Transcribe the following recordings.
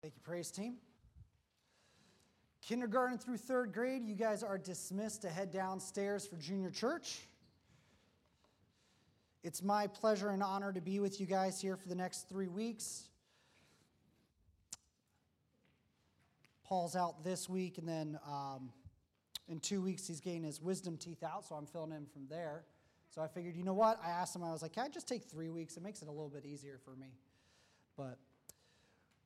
Thank you, praise team. Kindergarten through third grade, you guys are dismissed to head downstairs for junior church. It's my pleasure and honor to be with you guys here for the next three weeks. Paul's out this week, and then um, in two weeks, he's getting his wisdom teeth out, so I'm filling in from there. So I figured, you know what? I asked him, I was like, can I just take three weeks? It makes it a little bit easier for me. But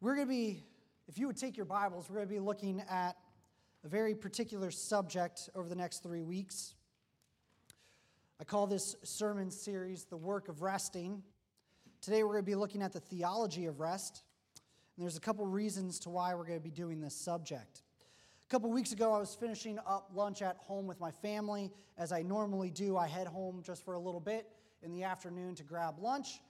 we're going to be, if you would take your Bibles, we're going to be looking at a very particular subject over the next three weeks. I call this sermon series The Work of Resting. Today we're going to be looking at the theology of rest. And there's a couple reasons to why we're going to be doing this subject. A couple weeks ago, I was finishing up lunch at home with my family. As I normally do, I head home just for a little bit in the afternoon to grab lunch.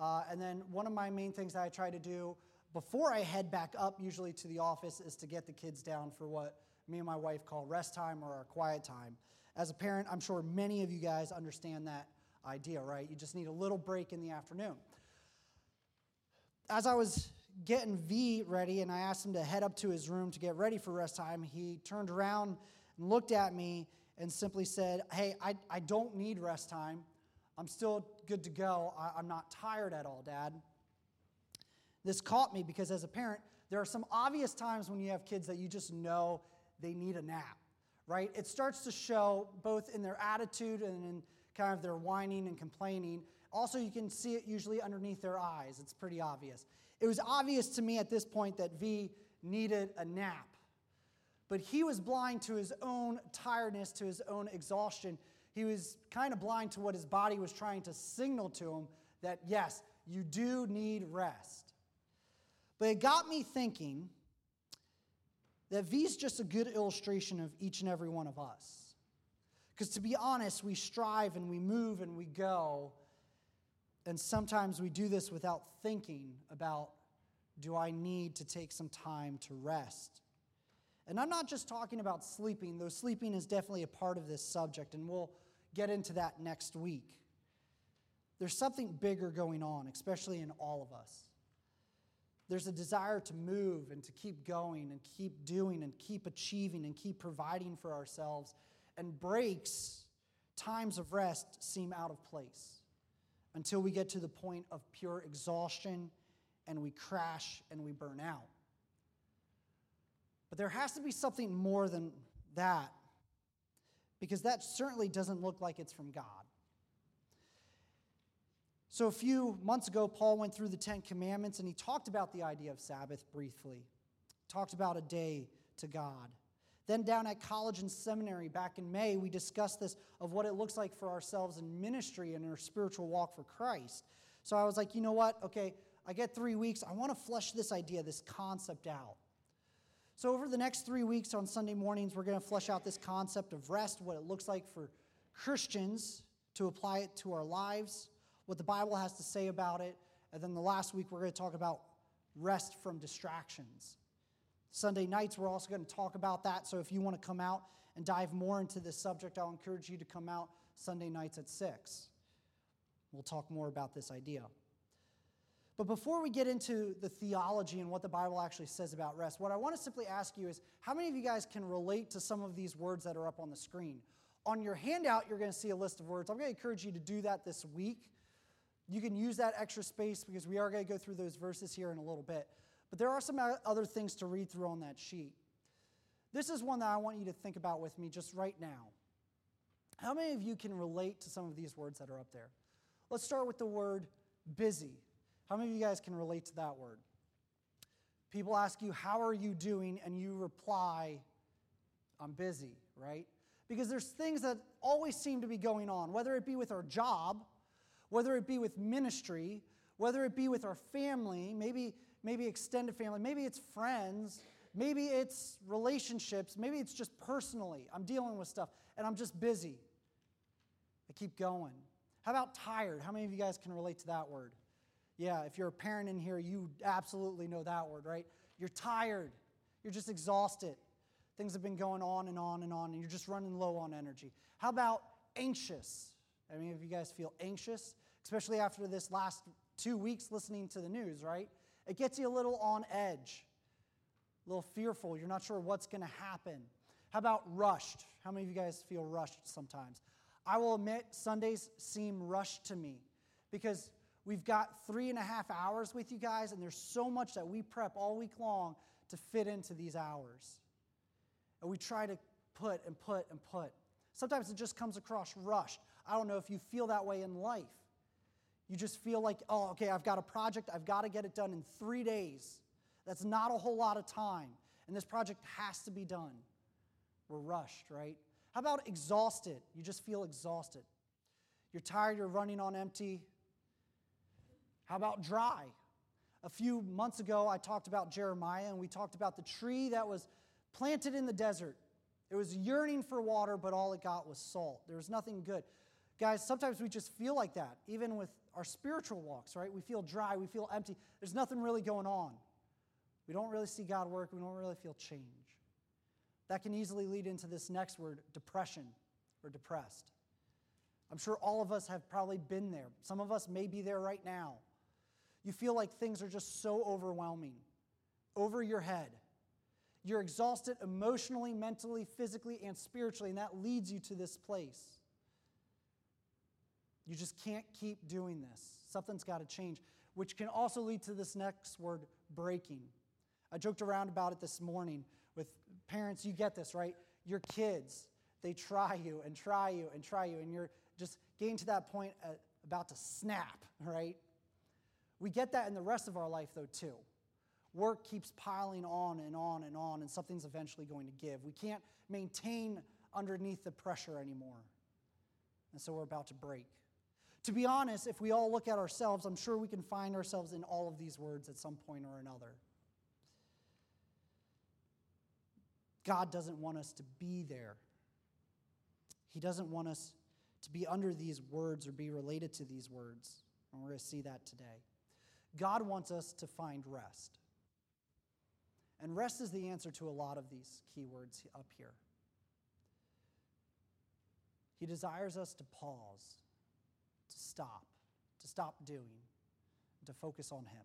Uh, and then one of my main things that I try to do before I head back up, usually to the office, is to get the kids down for what me and my wife call rest time or our quiet time. As a parent, I'm sure many of you guys understand that idea, right? You just need a little break in the afternoon. As I was getting V ready and I asked him to head up to his room to get ready for rest time, he turned around and looked at me and simply said, Hey, I, I don't need rest time. I'm still good to go. I, I'm not tired at all, Dad. This caught me because as a parent, there are some obvious times when you have kids that you just know they need a nap, right? It starts to show both in their attitude and in kind of their whining and complaining. Also, you can see it usually underneath their eyes. It's pretty obvious. It was obvious to me at this point that V needed a nap. But he was blind to his own tiredness, to his own exhaustion. He was kind of blind to what his body was trying to signal to him that, yes, you do need rest. But it got me thinking that V is just a good illustration of each and every one of us. Because to be honest, we strive and we move and we go, and sometimes we do this without thinking about do I need to take some time to rest? And I'm not just talking about sleeping, though sleeping is definitely a part of this subject, and we'll get into that next week. There's something bigger going on, especially in all of us. There's a desire to move and to keep going and keep doing and keep achieving and keep providing for ourselves. And breaks, times of rest, seem out of place until we get to the point of pure exhaustion and we crash and we burn out. But there has to be something more than that because that certainly doesn't look like it's from God. So, a few months ago, Paul went through the Ten Commandments and he talked about the idea of Sabbath briefly. Talked about a day to God. Then, down at college and seminary back in May, we discussed this of what it looks like for ourselves in ministry and in our spiritual walk for Christ. So, I was like, you know what? Okay, I get three weeks. I want to flesh this idea, this concept out. So, over the next three weeks on Sunday mornings, we're going to flesh out this concept of rest, what it looks like for Christians to apply it to our lives what the Bible has to say about it. And then the last week, we're going to talk about rest from distractions. Sunday nights, we're also going to talk about that. So if you want to come out and dive more into this subject, I'll encourage you to come out Sunday nights at 6. We'll talk more about this idea. But before we get into the theology and what the Bible actually says about rest, what I want to simply ask you is how many of you guys can relate to some of these words that are up on the screen? On your handout, you're going to see a list of words. I'm going to encourage you to do that this week. You can use that extra space because we are going to go through those verses here in a little bit. But there are some other things to read through on that sheet. This is one that I want you to think about with me just right now. How many of you can relate to some of these words that are up there? Let's start with the word busy. How many of you guys can relate to that word? People ask you, How are you doing? And you reply, I'm busy, right? Because there's things that always seem to be going on, whether it be with our job, whether it be with ministry, whether it be with our family, maybe, maybe extended family, maybe it's friends, maybe it's relationships, maybe it's just personally. I'm dealing with stuff and I'm just busy. I keep going. How about tired? How many of you guys can relate to that word? Yeah, if you're a parent in here, you absolutely know that word, right? You're tired. You're just exhausted. Things have been going on and on and on, and you're just running low on energy. How about anxious? I mean, if you guys feel anxious, especially after this last two weeks listening to the news, right? It gets you a little on edge. a little fearful. You're not sure what's going to happen. How about rushed? How many of you guys feel rushed sometimes? I will admit, Sundays seem rushed to me because we've got three and a half hours with you guys, and there's so much that we prep all week long to fit into these hours. And we try to put and put and put. Sometimes it just comes across rushed. I don't know if you feel that way in life. You just feel like, oh, okay, I've got a project, I've got to get it done in three days. That's not a whole lot of time. And this project has to be done. We're rushed, right? How about exhausted? You just feel exhausted. You're tired, you're running on empty. How about dry? A few months ago, I talked about Jeremiah, and we talked about the tree that was planted in the desert. It was yearning for water, but all it got was salt. There was nothing good. Guys, sometimes we just feel like that, even with our spiritual walks, right? We feel dry, we feel empty. There's nothing really going on. We don't really see God work, we don't really feel change. That can easily lead into this next word depression or depressed. I'm sure all of us have probably been there. Some of us may be there right now. You feel like things are just so overwhelming, over your head. You're exhausted emotionally, mentally, physically, and spiritually, and that leads you to this place. You just can't keep doing this. Something's got to change, which can also lead to this next word breaking. I joked around about it this morning with parents. You get this, right? Your kids, they try you and try you and try you, and you're just getting to that point uh, about to snap, right? We get that in the rest of our life, though, too. Work keeps piling on and on and on, and something's eventually going to give. We can't maintain underneath the pressure anymore. And so we're about to break. To be honest, if we all look at ourselves, I'm sure we can find ourselves in all of these words at some point or another. God doesn't want us to be there. He doesn't want us to be under these words or be related to these words. And we're going to see that today. God wants us to find rest. And rest is the answer to a lot of these key words up here. He desires us to pause, stop, to stop doing, to focus on Him.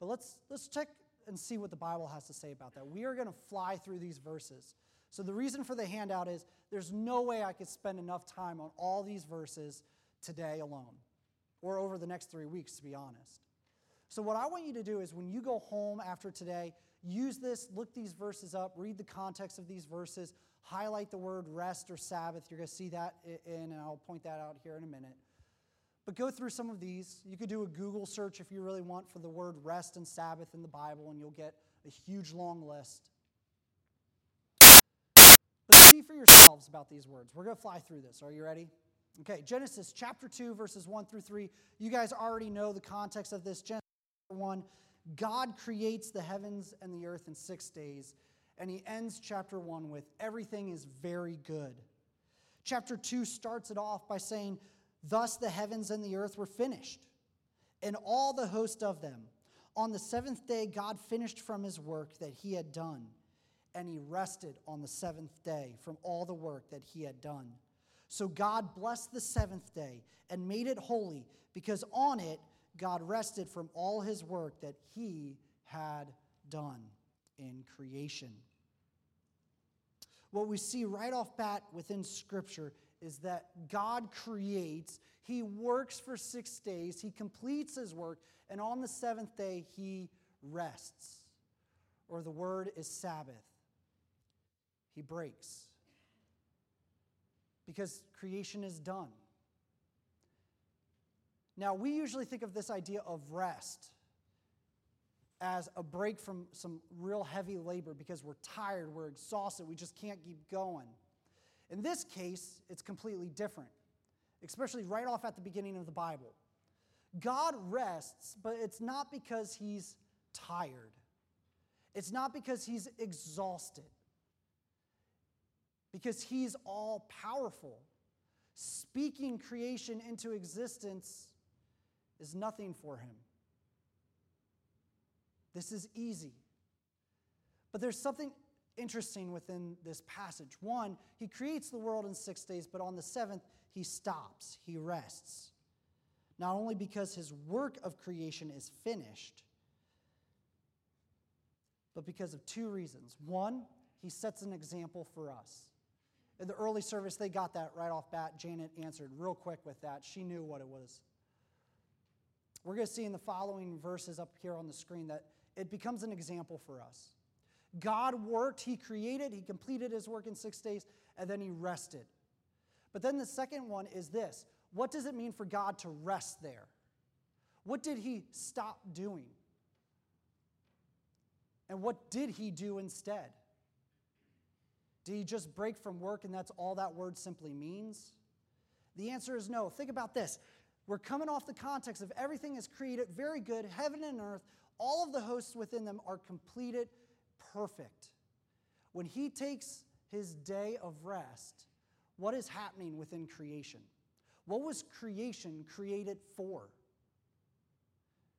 But let's, let's check and see what the Bible has to say about that. We are going to fly through these verses. So, the reason for the handout is there's no way I could spend enough time on all these verses today alone, or over the next three weeks, to be honest. So, what I want you to do is when you go home after today, use this, look these verses up, read the context of these verses, highlight the word rest or Sabbath. You're going to see that in, and I'll point that out here in a minute. But go through some of these. You could do a Google search if you really want for the word rest and Sabbath in the Bible, and you'll get a huge long list. But see for yourselves about these words. We're going to fly through this. Are you ready? Okay, Genesis chapter 2, verses 1 through 3. You guys already know the context of this. Genesis 1, God creates the heavens and the earth in six days, and he ends chapter 1 with everything is very good. Chapter 2 starts it off by saying, Thus the heavens and the earth were finished, and all the host of them. On the seventh day, God finished from his work that he had done, and he rested on the seventh day from all the work that he had done. So God blessed the seventh day and made it holy, because on it God rested from all his work that he had done in creation. What we see right off bat within Scripture is that God creates, He works for six days, He completes His work, and on the seventh day, He rests. Or the word is Sabbath. He breaks. Because creation is done. Now, we usually think of this idea of rest as a break from some real heavy labor because we're tired, we're exhausted, we just can't keep going. In this case, it's completely different, especially right off at the beginning of the Bible. God rests, but it's not because he's tired, it's not because he's exhausted, because he's all powerful. Speaking creation into existence is nothing for him. This is easy. But there's something interesting within this passage. One, he creates the world in six days, but on the seventh, he stops, he rests. Not only because his work of creation is finished, but because of two reasons. One, he sets an example for us. In the early service, they got that right off bat. Janet answered real quick with that. She knew what it was. We're going to see in the following verses up here on the screen that it becomes an example for us. God worked, He created, He completed His work in six days, and then He rested. But then the second one is this what does it mean for God to rest there? What did He stop doing? And what did He do instead? Did He just break from work and that's all that word simply means? The answer is no. Think about this. We're coming off the context of everything is created very good, heaven and earth, all of the hosts within them are completed perfect. When he takes his day of rest, what is happening within creation? What was creation created for?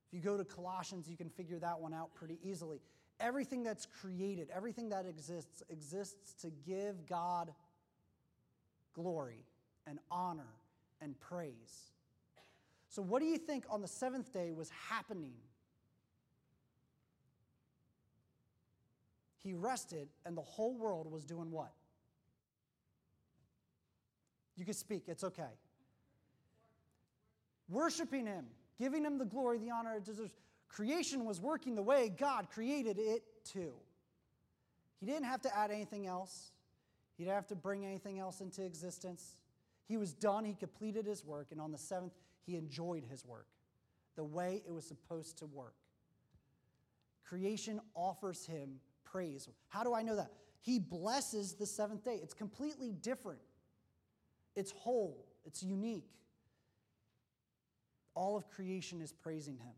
If you go to Colossians, you can figure that one out pretty easily. Everything that's created, everything that exists, exists to give God glory and honor and praise. So, what do you think on the seventh day was happening? He rested, and the whole world was doing what? You can speak, it's okay. Worshiping Him, giving Him the glory, the honor it deserves. Creation was working the way God created it to. He didn't have to add anything else, He didn't have to bring anything else into existence. He was done, He completed His work, and on the seventh, He enjoyed His work the way it was supposed to work. Creation offers Him praise. How do I know that? He blesses the seventh day. It's completely different, it's whole, it's unique. All of creation is praising him.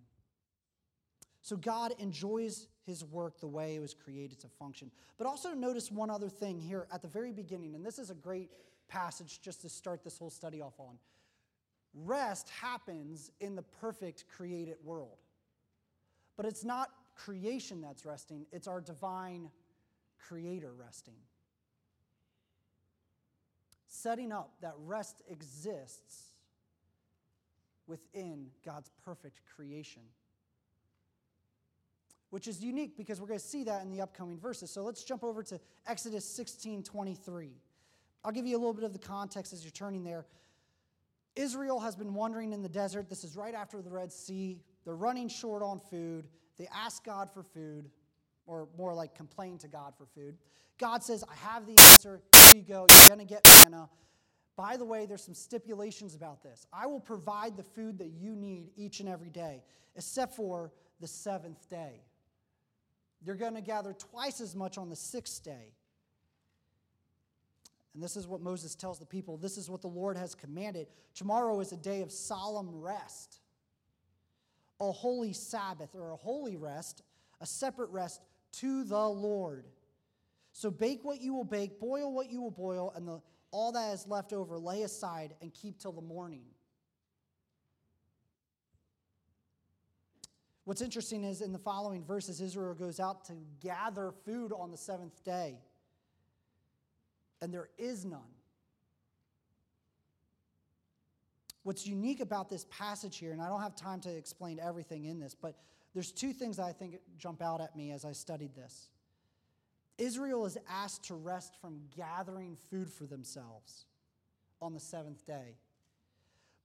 So God enjoys his work the way it was created to function. But also notice one other thing here at the very beginning, and this is a great passage just to start this whole study off on. Rest happens in the perfect created world. But it's not creation that's resting, it's our divine creator resting. Setting up that rest exists within God's perfect creation. Which is unique because we're going to see that in the upcoming verses. So let's jump over to Exodus 16 23. I'll give you a little bit of the context as you're turning there. Israel has been wandering in the desert. This is right after the Red Sea. They're running short on food. They ask God for food, or more like complain to God for food. God says, I have the answer. Here you go. You're going to get manna. By the way, there's some stipulations about this. I will provide the food that you need each and every day, except for the seventh day. You're going to gather twice as much on the sixth day. And this is what Moses tells the people this is what the Lord has commanded. Tomorrow is a day of solemn rest a holy Sabbath or a holy rest, a separate rest to the Lord. So bake what you will bake, boil what you will boil, and the, all that is left over lay aside and keep till the morning. What's interesting is in the following verses, Israel goes out to gather food on the seventh day, and there is none. What's unique about this passage here, and I don't have time to explain everything in this, but there's two things that I think jump out at me as I studied this. Israel is asked to rest from gathering food for themselves on the seventh day.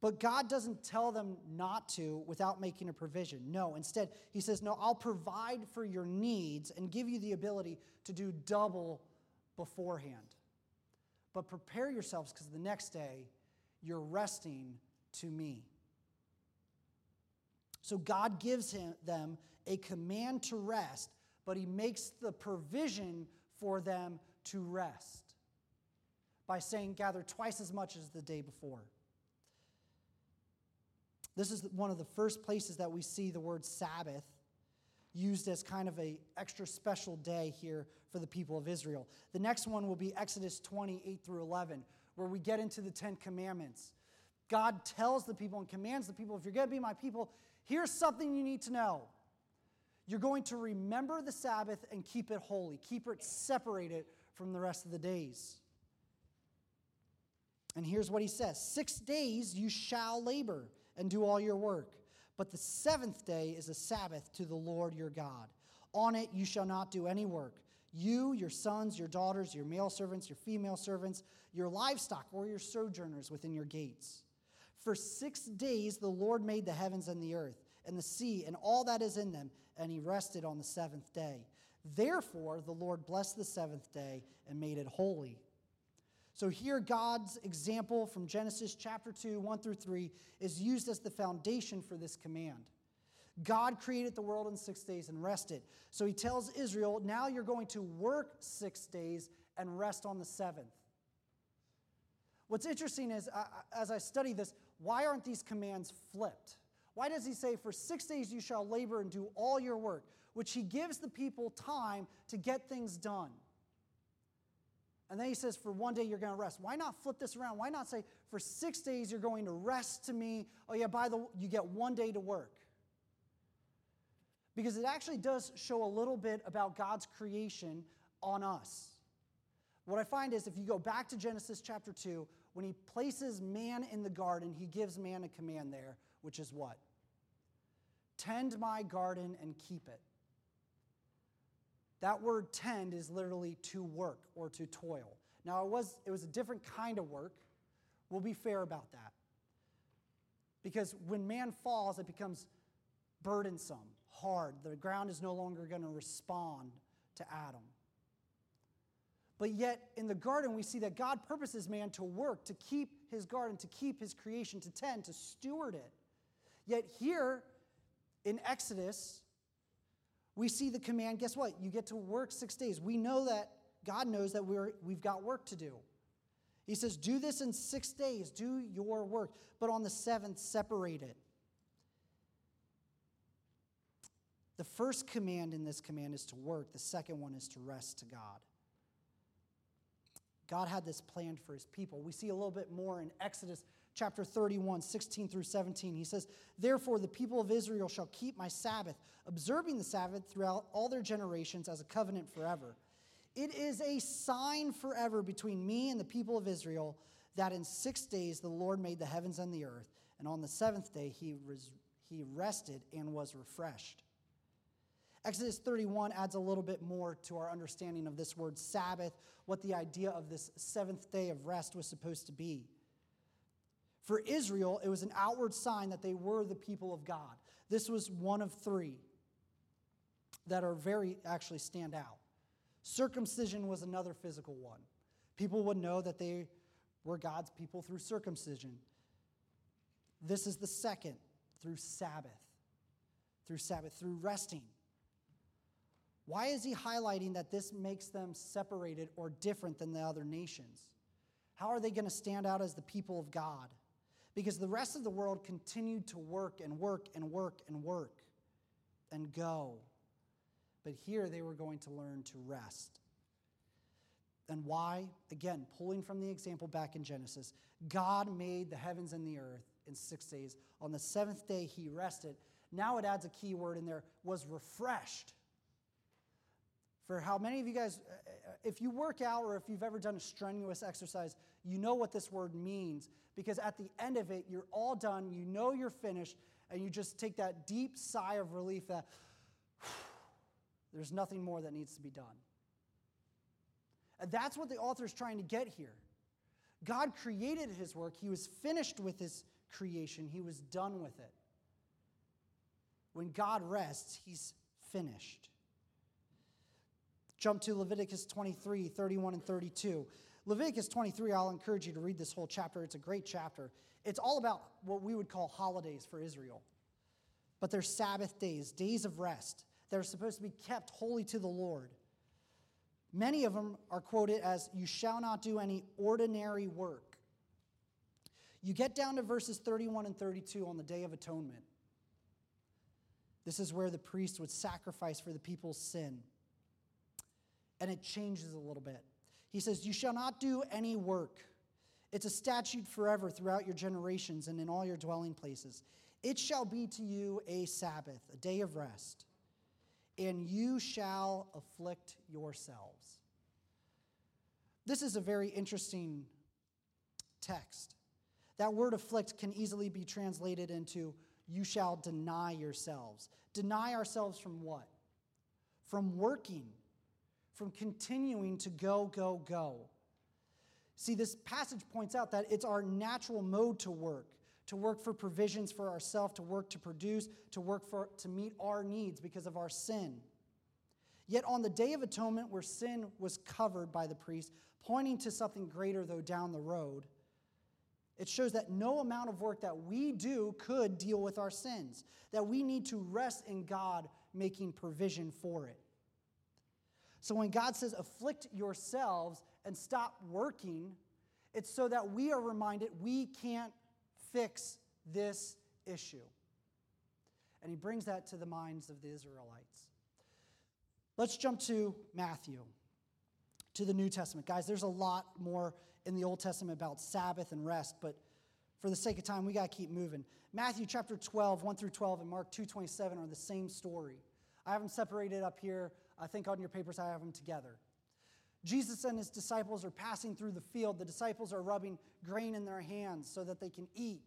But God doesn't tell them not to without making a provision. No, instead, He says, No, I'll provide for your needs and give you the ability to do double beforehand. But prepare yourselves because the next day you're resting to me. So God gives him, them a command to rest, but he makes the provision for them to rest by saying, gather twice as much as the day before. This is one of the first places that we see the word Sabbath used as kind of a extra special day here for the people of Israel. The next one will be Exodus 28 through 11, where we get into the 10 commandments. God tells the people and commands the people if you're going to be my people, here's something you need to know. You're going to remember the Sabbath and keep it holy, keep it separated from the rest of the days. And here's what he says Six days you shall labor and do all your work, but the seventh day is a Sabbath to the Lord your God. On it you shall not do any work. You, your sons, your daughters, your male servants, your female servants, your livestock, or your sojourners within your gates. For six days the Lord made the heavens and the earth, and the sea, and all that is in them, and he rested on the seventh day. Therefore, the Lord blessed the seventh day and made it holy. So, here, God's example from Genesis chapter 2, 1 through 3, is used as the foundation for this command. God created the world in six days and rested. So he tells Israel, now you're going to work six days and rest on the seventh. What's interesting is, as I study this, why aren't these commands flipped? Why does he say, For six days you shall labor and do all your work, which he gives the people time to get things done? And then he says, For one day you're going to rest. Why not flip this around? Why not say, For six days you're going to rest to me? Oh, yeah, by the way, you get one day to work because it actually does show a little bit about God's creation on us. What I find is if you go back to Genesis chapter 2, when he places man in the garden, he gives man a command there, which is what? Tend my garden and keep it. That word tend is literally to work or to toil. Now, it was, it was a different kind of work. We'll be fair about that. Because when man falls, it becomes burdensome hard. The ground is no longer going to respond to Adam. But yet, in the garden, we see that God purposes man to work, to keep his garden, to keep his creation, to tend, to steward it. Yet, here in Exodus, we see the command guess what? You get to work six days. We know that God knows that we're, we've got work to do. He says, Do this in six days, do your work, but on the seventh, separate it. The first command in this command is to work, the second one is to rest to God. God had this planned for his people. We see a little bit more in Exodus chapter 31, 16 through 17. He says, Therefore, the people of Israel shall keep my Sabbath, observing the Sabbath throughout all their generations as a covenant forever. It is a sign forever between me and the people of Israel that in six days the Lord made the heavens and the earth, and on the seventh day he, res- he rested and was refreshed. Exodus 31 adds a little bit more to our understanding of this word Sabbath, what the idea of this seventh day of rest was supposed to be. For Israel, it was an outward sign that they were the people of God. This was one of three that are very actually stand out. Circumcision was another physical one. People would know that they were God's people through circumcision. This is the second through Sabbath, through Sabbath, through resting. Why is he highlighting that this makes them separated or different than the other nations? How are they going to stand out as the people of God? Because the rest of the world continued to work and work and work and work and go. But here they were going to learn to rest. And why? Again, pulling from the example back in Genesis, God made the heavens and the earth in six days. On the seventh day, he rested. Now it adds a key word in there was refreshed for how many of you guys, if you work out or if you've ever done a strenuous exercise, you know what this word means because at the end of it, you're all done, you know you're finished, and you just take that deep sigh of relief that there's nothing more that needs to be done. And that's what the author is trying to get here. God created his work, he was finished with his creation, he was done with it. When God rests, he's finished. Jump to Leviticus 23, 31, and 32. Leviticus 23, I'll encourage you to read this whole chapter. It's a great chapter. It's all about what we would call holidays for Israel. But they're Sabbath days, days of rest. They're supposed to be kept holy to the Lord. Many of them are quoted as, You shall not do any ordinary work. You get down to verses 31 and 32 on the Day of Atonement. This is where the priest would sacrifice for the people's sin and it changes a little bit. He says, You shall not do any work. It's a statute forever throughout your generations and in all your dwelling places. It shall be to you a Sabbath, a day of rest, and you shall afflict yourselves. This is a very interesting text. That word afflict can easily be translated into you shall deny yourselves. Deny ourselves from what? from working, from continuing to go, go, go. See, this passage points out that it's our natural mode to work, to work for provisions for ourselves, to work to produce, to work for to meet our needs because of our sin. Yet on the day of atonement where sin was covered by the priest, pointing to something greater though down the road, it shows that no amount of work that we do could deal with our sins, that we need to rest in God making provision for it. So when God says, afflict yourselves and stop working, it's so that we are reminded we can't fix this issue. And he brings that to the minds of the Israelites. Let's jump to Matthew, to the New Testament. Guys, there's a lot more in the Old Testament about Sabbath and rest, but for the sake of time, we got to keep moving. Matthew chapter 12, 1 through 12, and Mark 2.27 are the same story. I have them separated up here. I think on your papers I have them together. Jesus and his disciples are passing through the field. The disciples are rubbing grain in their hands so that they can eat.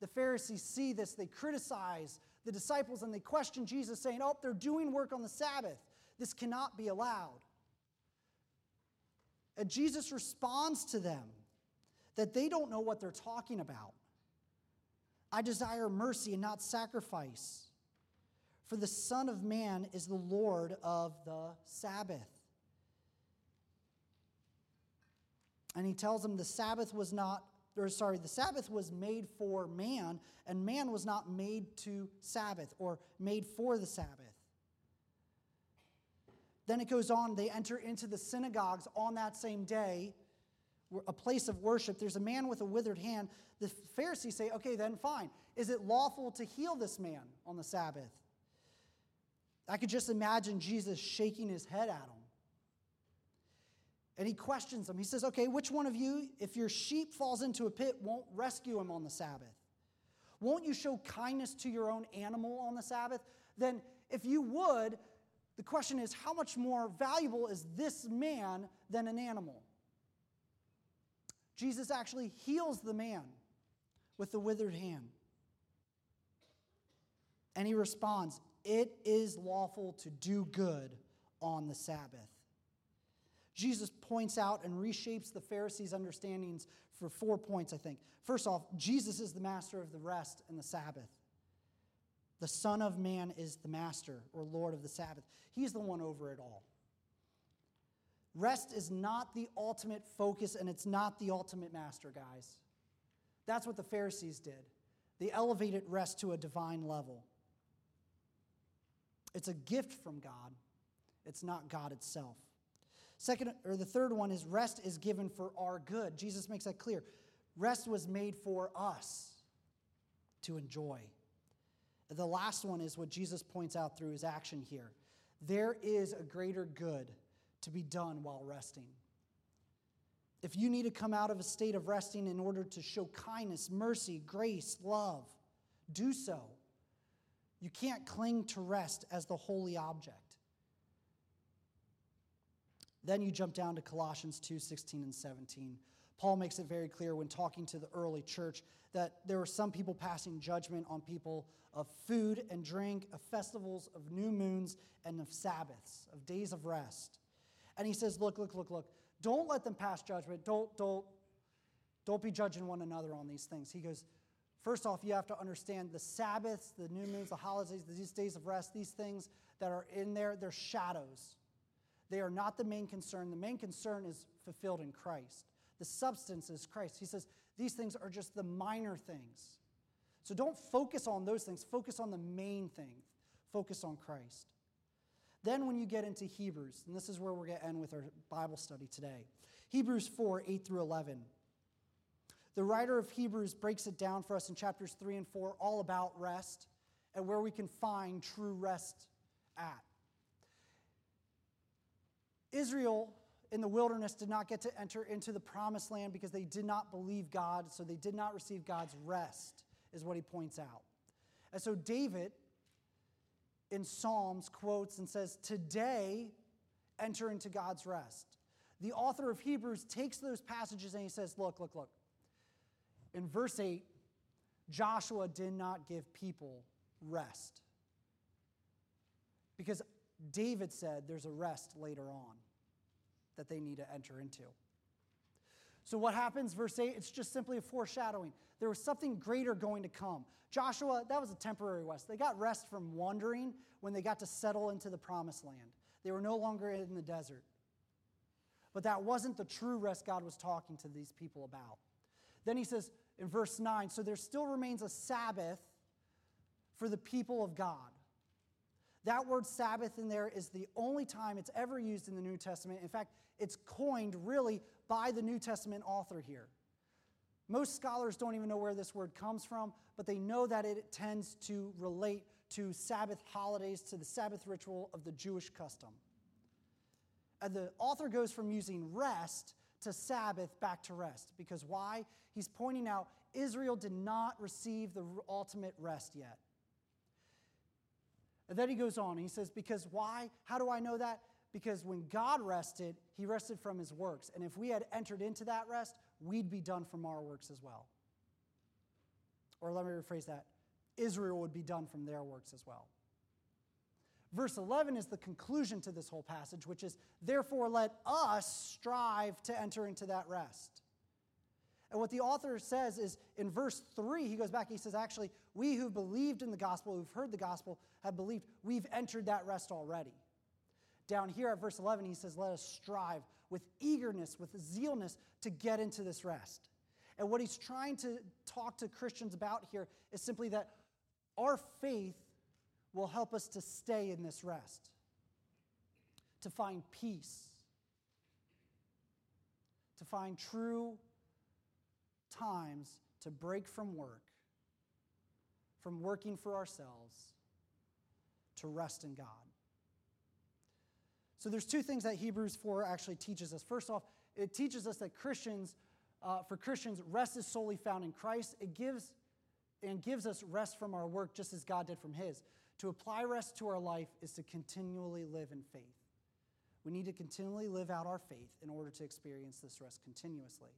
The Pharisees see this, they criticize the disciples and they question Jesus, saying, Oh, they're doing work on the Sabbath. This cannot be allowed. And Jesus responds to them that they don't know what they're talking about. I desire mercy and not sacrifice. For the Son of Man is the Lord of the Sabbath. And he tells them the Sabbath was not, or sorry, the Sabbath was made for man, and man was not made to Sabbath or made for the Sabbath. Then it goes on, they enter into the synagogues on that same day, a place of worship. There's a man with a withered hand. The Pharisees say, okay, then fine. Is it lawful to heal this man on the Sabbath? I could just imagine Jesus shaking his head at him. And he questions them. He says, Okay, which one of you, if your sheep falls into a pit, won't rescue him on the Sabbath? Won't you show kindness to your own animal on the Sabbath? Then, if you would, the question is, how much more valuable is this man than an animal? Jesus actually heals the man with the withered hand. And he responds, It is lawful to do good on the Sabbath. Jesus points out and reshapes the Pharisees' understandings for four points, I think. First off, Jesus is the master of the rest and the Sabbath. The Son of Man is the master or Lord of the Sabbath. He's the one over it all. Rest is not the ultimate focus and it's not the ultimate master, guys. That's what the Pharisees did. They elevated rest to a divine level. It's a gift from God, it's not God itself. Second, or the third one is rest is given for our good. Jesus makes that clear. Rest was made for us to enjoy. The last one is what Jesus points out through his action here. There is a greater good to be done while resting. If you need to come out of a state of resting in order to show kindness, mercy, grace, love, do so. You can't cling to rest as the holy object. Then you jump down to Colossians 2 16 and 17. Paul makes it very clear when talking to the early church that there were some people passing judgment on people of food and drink, of festivals, of new moons, and of Sabbaths, of days of rest. And he says, Look, look, look, look, don't let them pass judgment. Don't, don't, don't be judging one another on these things. He goes, First off, you have to understand the Sabbaths, the new moons, the holidays, these days of rest, these things that are in there, they're shadows. They are not the main concern. The main concern is fulfilled in Christ. The substance is Christ. He says these things are just the minor things. So don't focus on those things, focus on the main thing. Focus on Christ. Then, when you get into Hebrews, and this is where we're going to end with our Bible study today Hebrews 4 8 through 11. The writer of Hebrews breaks it down for us in chapters 3 and 4, all about rest and where we can find true rest at. Israel in the wilderness did not get to enter into the promised land because they did not believe God, so they did not receive God's rest, is what he points out. And so David in Psalms quotes and says, Today, enter into God's rest. The author of Hebrews takes those passages and he says, Look, look, look. In verse 8, Joshua did not give people rest. Because David said there's a rest later on that they need to enter into. So, what happens, verse 8? It's just simply a foreshadowing. There was something greater going to come. Joshua, that was a temporary rest. They got rest from wandering when they got to settle into the promised land. They were no longer in the desert. But that wasn't the true rest God was talking to these people about. Then he says in verse 9 so there still remains a Sabbath for the people of God. That word Sabbath in there is the only time it's ever used in the New Testament. In fact, it's coined really by the New Testament author here. Most scholars don't even know where this word comes from, but they know that it tends to relate to Sabbath holidays, to the Sabbath ritual of the Jewish custom. And the author goes from using rest to Sabbath back to rest. Because why? He's pointing out Israel did not receive the ultimate rest yet. And then he goes on he says, Because why? How do I know that? Because when God rested, he rested from his works. And if we had entered into that rest, we'd be done from our works as well. Or let me rephrase that Israel would be done from their works as well. Verse 11 is the conclusion to this whole passage, which is, Therefore, let us strive to enter into that rest. And what the author says is in verse 3, he goes back, he says, Actually, we who believed in the gospel, who've heard the gospel, have believed, we've entered that rest already. Down here at verse 11, he says, Let us strive with eagerness, with zealness to get into this rest. And what he's trying to talk to Christians about here is simply that our faith will help us to stay in this rest, to find peace, to find true times to break from work, from working for ourselves, to rest in God. So there's two things that Hebrews 4 actually teaches us. First off, it teaches us that Christians, uh, for Christians, rest is solely found in Christ. It gives and gives us rest from our work just as God did from his. To apply rest to our life is to continually live in faith. We need to continually live out our faith in order to experience this rest continuously.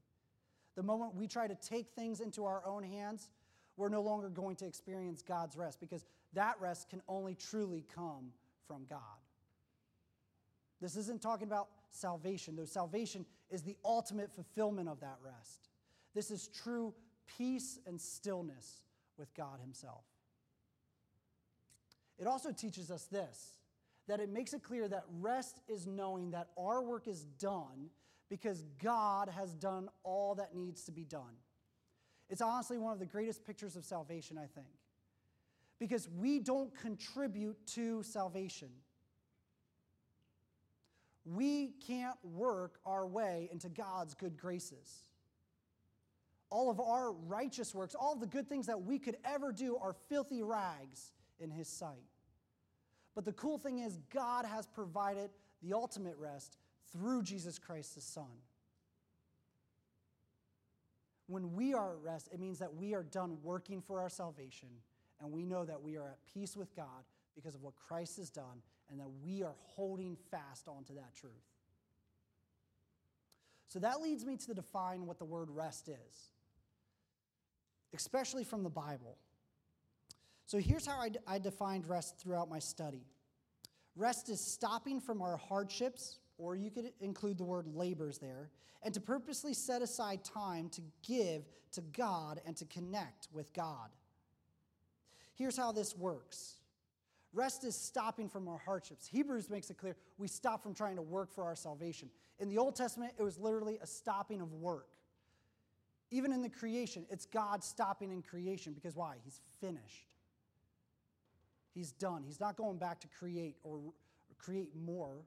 The moment we try to take things into our own hands, we're no longer going to experience God's rest because that rest can only truly come from God. This isn't talking about salvation, though salvation is the ultimate fulfillment of that rest. This is true peace and stillness with God Himself. It also teaches us this that it makes it clear that rest is knowing that our work is done because God has done all that needs to be done. It's honestly one of the greatest pictures of salvation, I think. Because we don't contribute to salvation. We can't work our way into God's good graces. All of our righteous works, all the good things that we could ever do, are filthy rags in His sight. But the cool thing is, God has provided the ultimate rest through Jesus Christ, the Son. When we are at rest, it means that we are done working for our salvation, and we know that we are at peace with God because of what Christ has done, and that we are holding fast onto that truth. So that leads me to define what the word rest is, especially from the Bible. So here's how I, d- I defined rest throughout my study rest is stopping from our hardships or you could include the word labors there, and to purposely set aside time to give to God and to connect with God. Here's how this works rest is stopping from our hardships. Hebrews makes it clear we stop from trying to work for our salvation. In the Old Testament, it was literally a stopping of work. Even in the creation, it's God stopping in creation because why? He's finished. He's done. He's not going back to create or create more.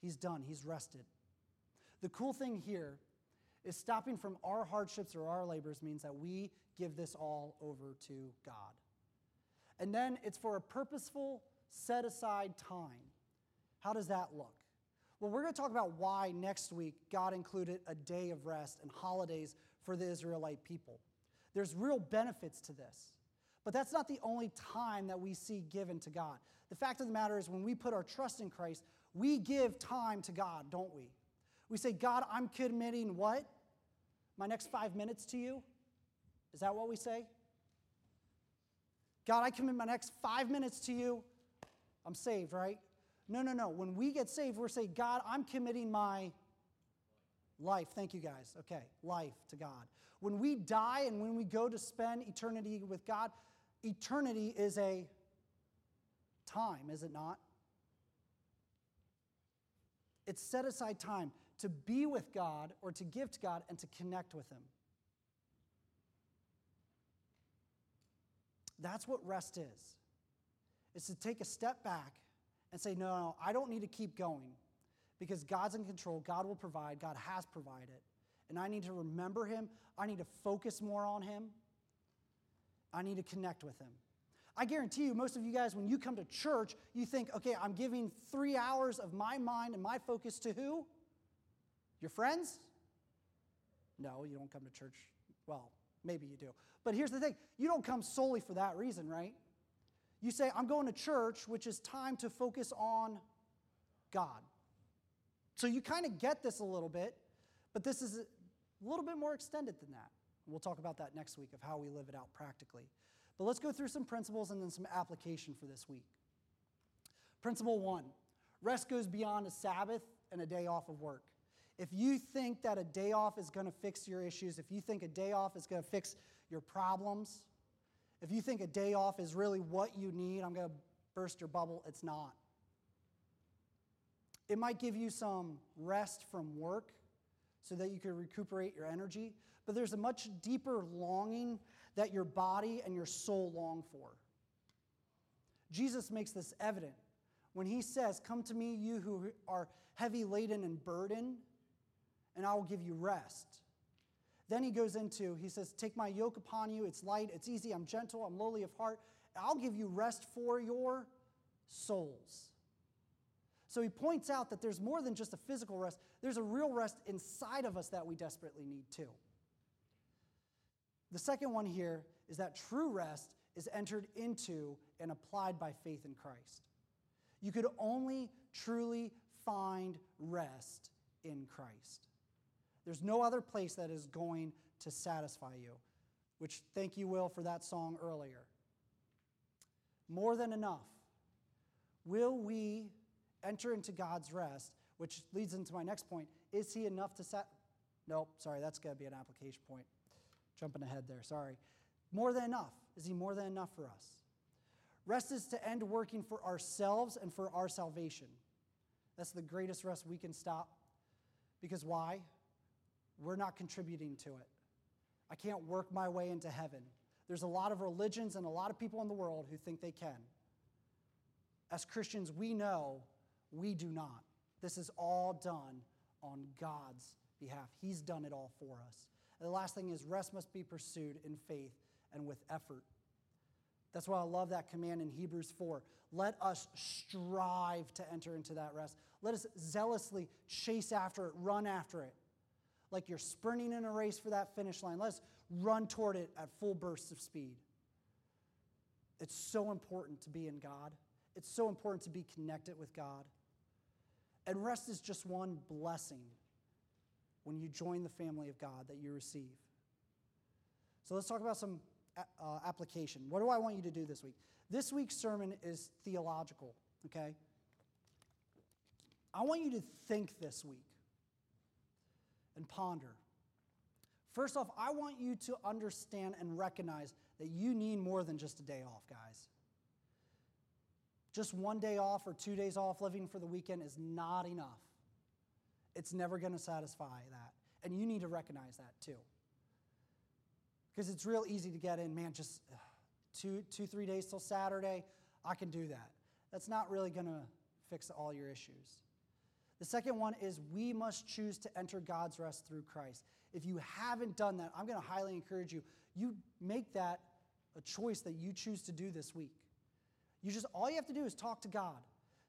He's done, he's rested. The cool thing here is stopping from our hardships or our labors means that we give this all over to God. And then it's for a purposeful, set aside time. How does that look? Well, we're going to talk about why next week God included a day of rest and holidays for the Israelite people. There's real benefits to this. But that's not the only time that we see given to God. The fact of the matter is, when we put our trust in Christ, we give time to God, don't we? We say, God, I'm committing what? My next five minutes to you? Is that what we say? God, I commit my next five minutes to you. I'm saved, right? No, no, no. When we get saved, we're saying, God, I'm committing my life. Thank you guys. Okay, life to God. When we die and when we go to spend eternity with God, eternity is a time, is it not? It's set aside time to be with God or to give to God and to connect with Him. That's what rest is. It's to take a step back and say, no, no, I don't need to keep going because God's in control. God will provide. God has provided. And I need to remember Him. I need to focus more on Him. I need to connect with Him. I guarantee you, most of you guys, when you come to church, you think, okay, I'm giving three hours of my mind and my focus to who? Your friends? No, you don't come to church. Well, maybe you do. But here's the thing you don't come solely for that reason, right? You say, I'm going to church, which is time to focus on God. So you kind of get this a little bit, but this is a little bit more extended than that. We'll talk about that next week of how we live it out practically. But let's go through some principles and then some application for this week. Principle one rest goes beyond a Sabbath and a day off of work. If you think that a day off is going to fix your issues, if you think a day off is going to fix your problems, if you think a day off is really what you need, I'm going to burst your bubble. It's not. It might give you some rest from work so that you could recuperate your energy, but there's a much deeper longing that your body and your soul long for. Jesus makes this evident when he says, Come to me, you who are heavy laden and burdened, and I will give you rest. Then he goes into, he says, Take my yoke upon you. It's light, it's easy, I'm gentle, I'm lowly of heart. I'll give you rest for your souls. So he points out that there's more than just a physical rest, there's a real rest inside of us that we desperately need too. The second one here is that true rest is entered into and applied by faith in Christ. You could only truly find rest in Christ. There's no other place that is going to satisfy you, which thank you, Will, for that song earlier. More than enough. Will we enter into God's rest, which leads into my next point? Is He enough to set? Nope, sorry, that's going to be an application point. Jumping ahead there, sorry. More than enough. Is He more than enough for us? Rest is to end working for ourselves and for our salvation. That's the greatest rest we can stop. Because why? we're not contributing to it. I can't work my way into heaven. There's a lot of religions and a lot of people in the world who think they can. As Christians, we know we do not. This is all done on God's behalf. He's done it all for us. And the last thing is rest must be pursued in faith and with effort. That's why I love that command in Hebrews 4. Let us strive to enter into that rest. Let us zealously chase after it, run after it like you're sprinting in a race for that finish line. Let's run toward it at full bursts of speed. It's so important to be in God. It's so important to be connected with God. And rest is just one blessing when you join the family of God that you receive. So let's talk about some uh, application. What do I want you to do this week? This week's sermon is theological, okay? I want you to think this week and ponder. First off, I want you to understand and recognize that you need more than just a day off, guys. Just one day off or two days off living for the weekend is not enough. It's never going to satisfy that. And you need to recognize that too. Because it's real easy to get in, man, just two, two, three days till Saturday, I can do that. That's not really going to fix all your issues. The second one is we must choose to enter God's rest through Christ. If you haven't done that, I'm going to highly encourage you. You make that a choice that you choose to do this week. You just all you have to do is talk to God.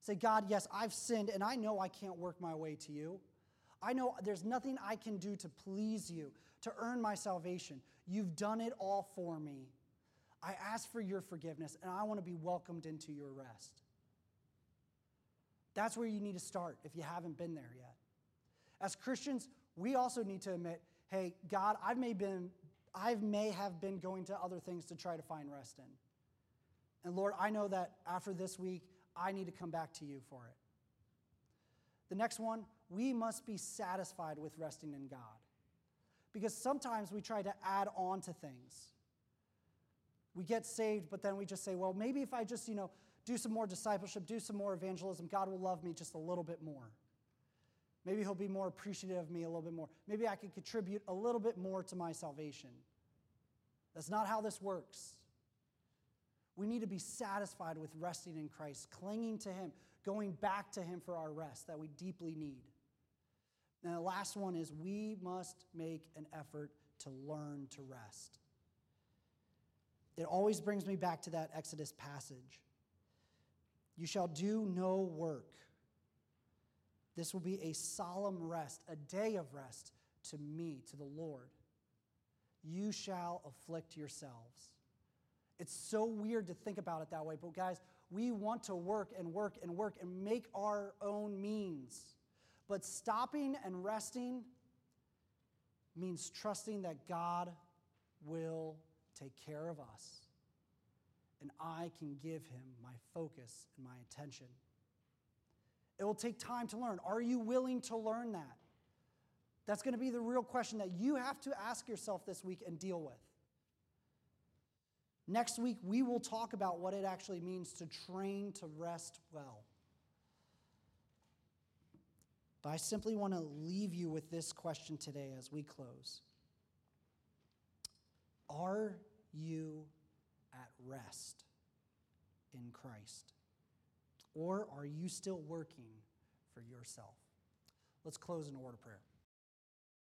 Say, God, yes, I've sinned and I know I can't work my way to you. I know there's nothing I can do to please you, to earn my salvation. You've done it all for me. I ask for your forgiveness and I want to be welcomed into your rest. That's where you need to start if you haven't been there yet. As Christians, we also need to admit, hey, God, I may been I may have been going to other things to try to find rest in. And Lord, I know that after this week, I need to come back to you for it. The next one, we must be satisfied with resting in God. Because sometimes we try to add on to things. We get saved, but then we just say, well, maybe if I just, you know, do some more discipleship, do some more evangelism, God will love me just a little bit more. Maybe He'll be more appreciative of me a little bit more. Maybe I can contribute a little bit more to my salvation. That's not how this works. We need to be satisfied with resting in Christ, clinging to Him, going back to Him for our rest that we deeply need. And the last one is we must make an effort to learn to rest. It always brings me back to that Exodus passage. You shall do no work. This will be a solemn rest, a day of rest to me, to the Lord. You shall afflict yourselves. It's so weird to think about it that way, but guys, we want to work and work and work and make our own means. But stopping and resting means trusting that God will take care of us and I can give him my focus and my attention. It will take time to learn. Are you willing to learn that? That's going to be the real question that you have to ask yourself this week and deal with. Next week, we will talk about what it actually means to train to rest well. But I simply want to leave you with this question today as we close Are you at rest in Christ? Or are you still working for yourself? Let's close in a word of prayer.